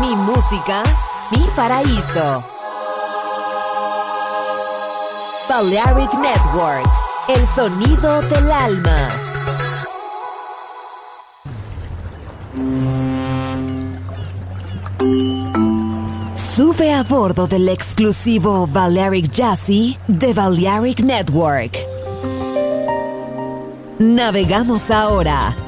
mi música, mi paraíso. Balearic Network, el sonido del alma. Sube a bordo del exclusivo Balearic Jazzy de Balearic Network. Navegamos ahora.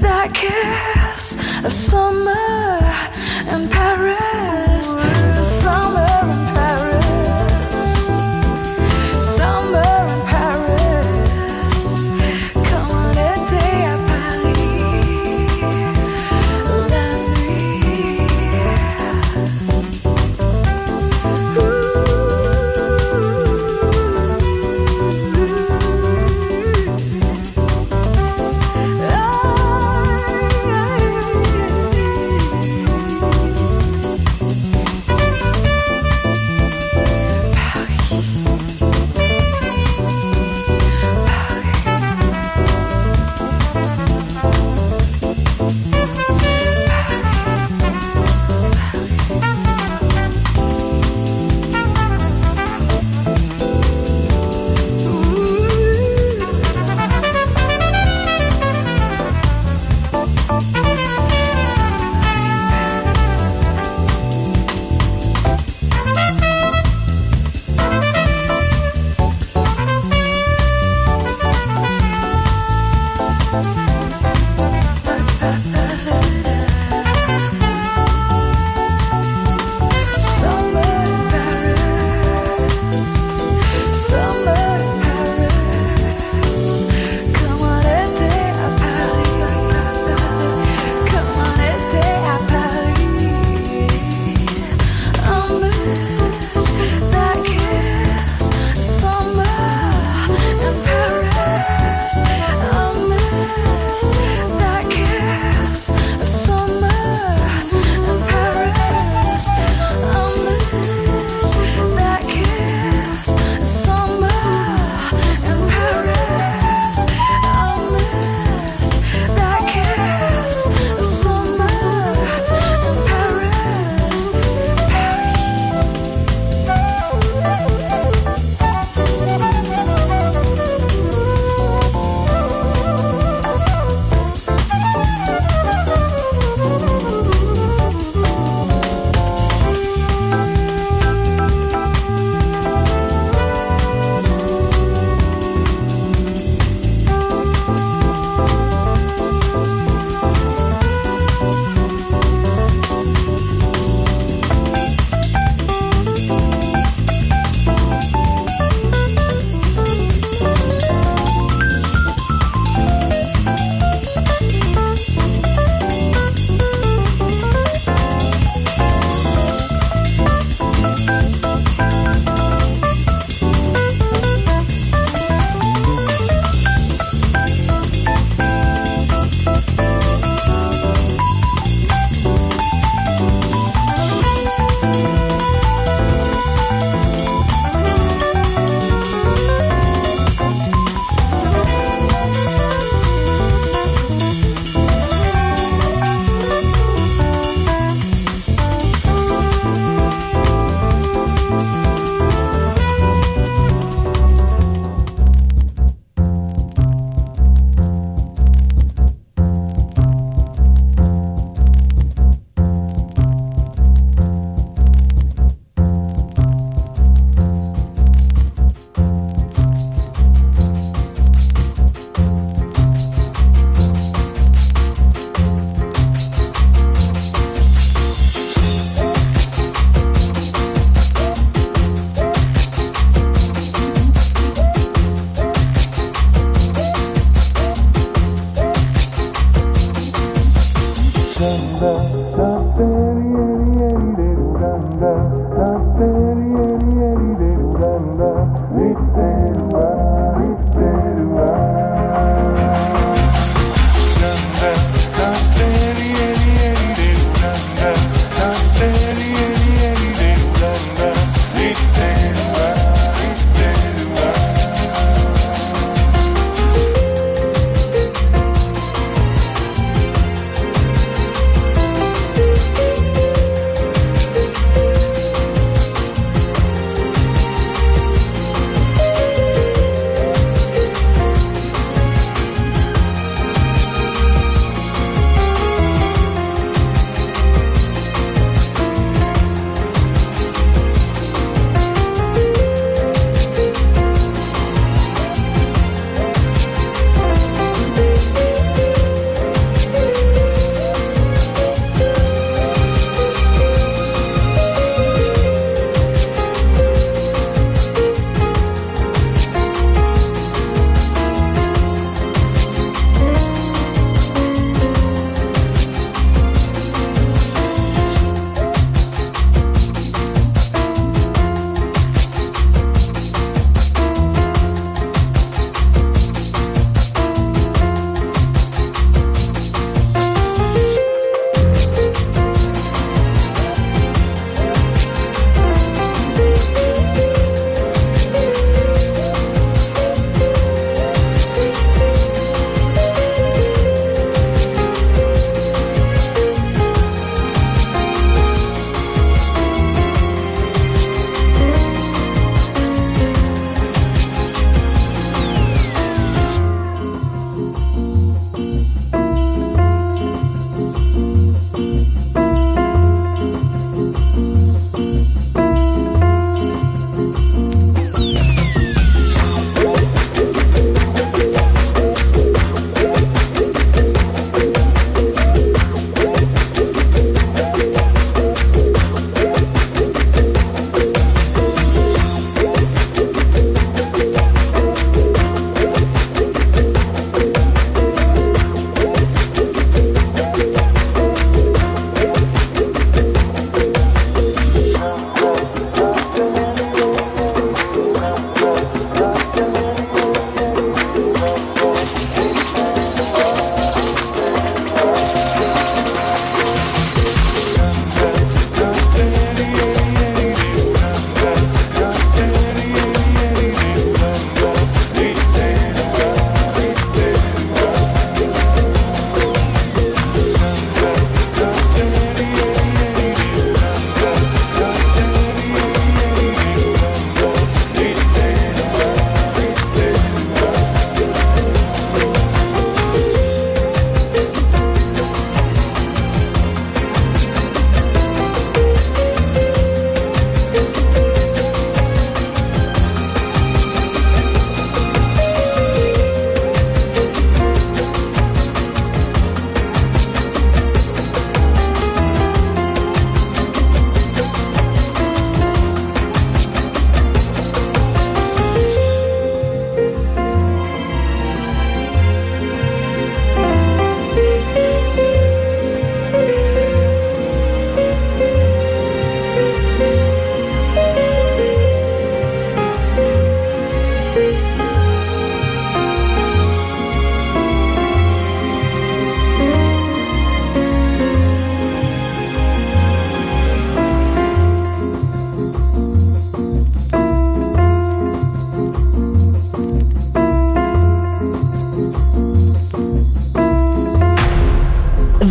that kiss of summer.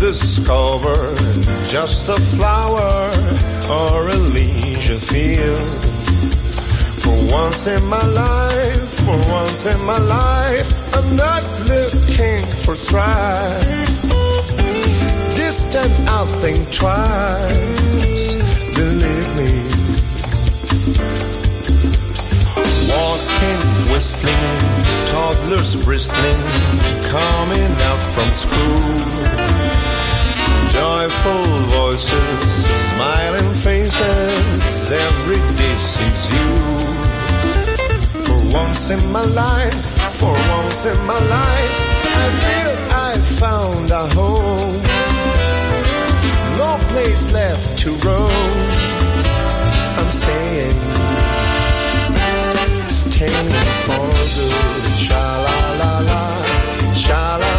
Discover just a flower or a leisure field. For once in my life, for once in my life, I'm not looking for strife. Distant, I'll think twice, believe me. Walking, whistling, toddlers bristling, coming out from school. Joyful voices, smiling faces, every day sees you. For once in my life, for once in my life, I feel I found a home. No place left to roam. I'm staying staying for good. Sha la la la, sha la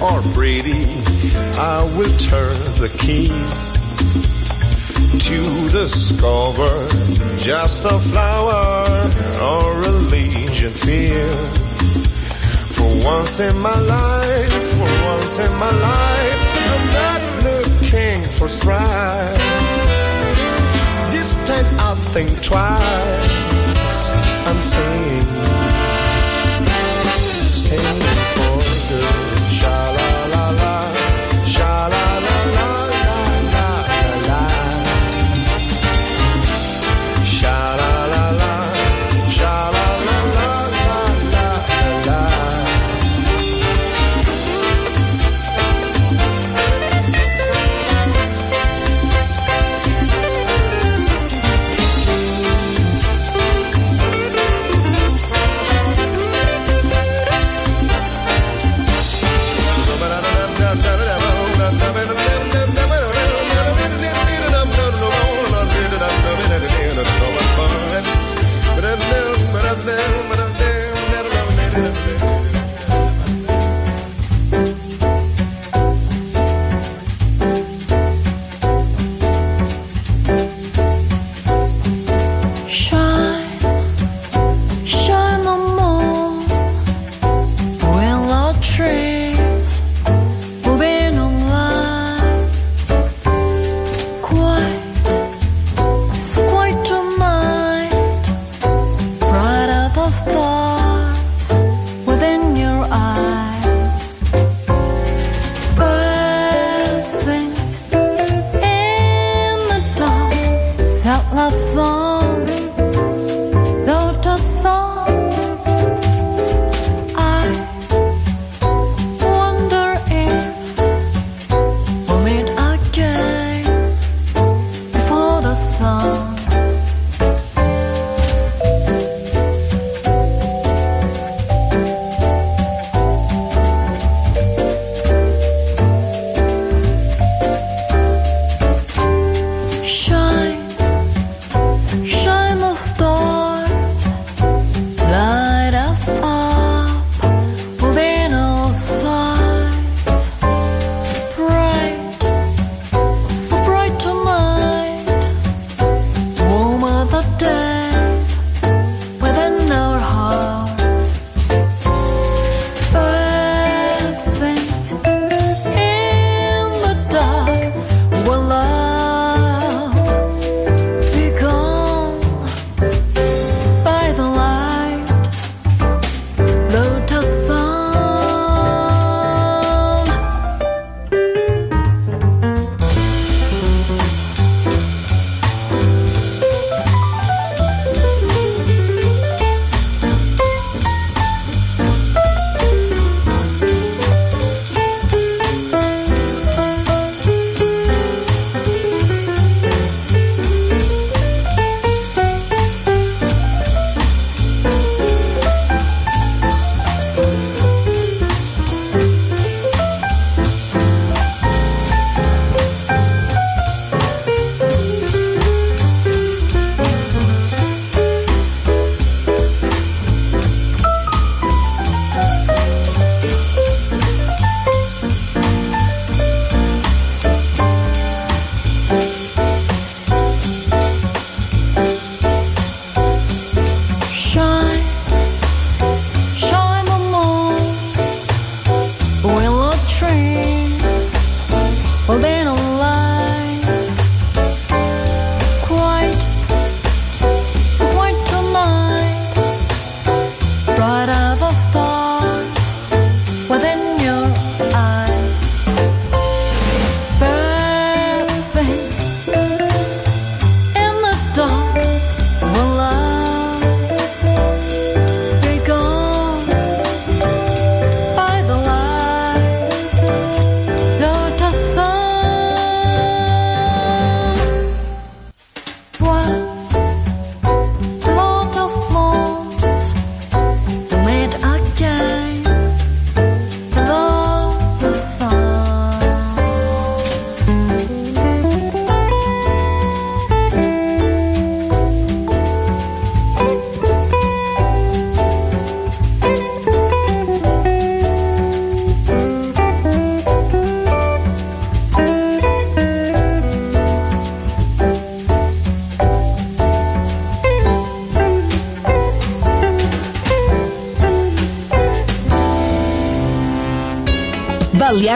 or pretty? I will turn the key to discover just a flower or a legion field. For once in my life, for once in my life, I'm not looking for strife. This time I'll think twice. I'm saying staying for good.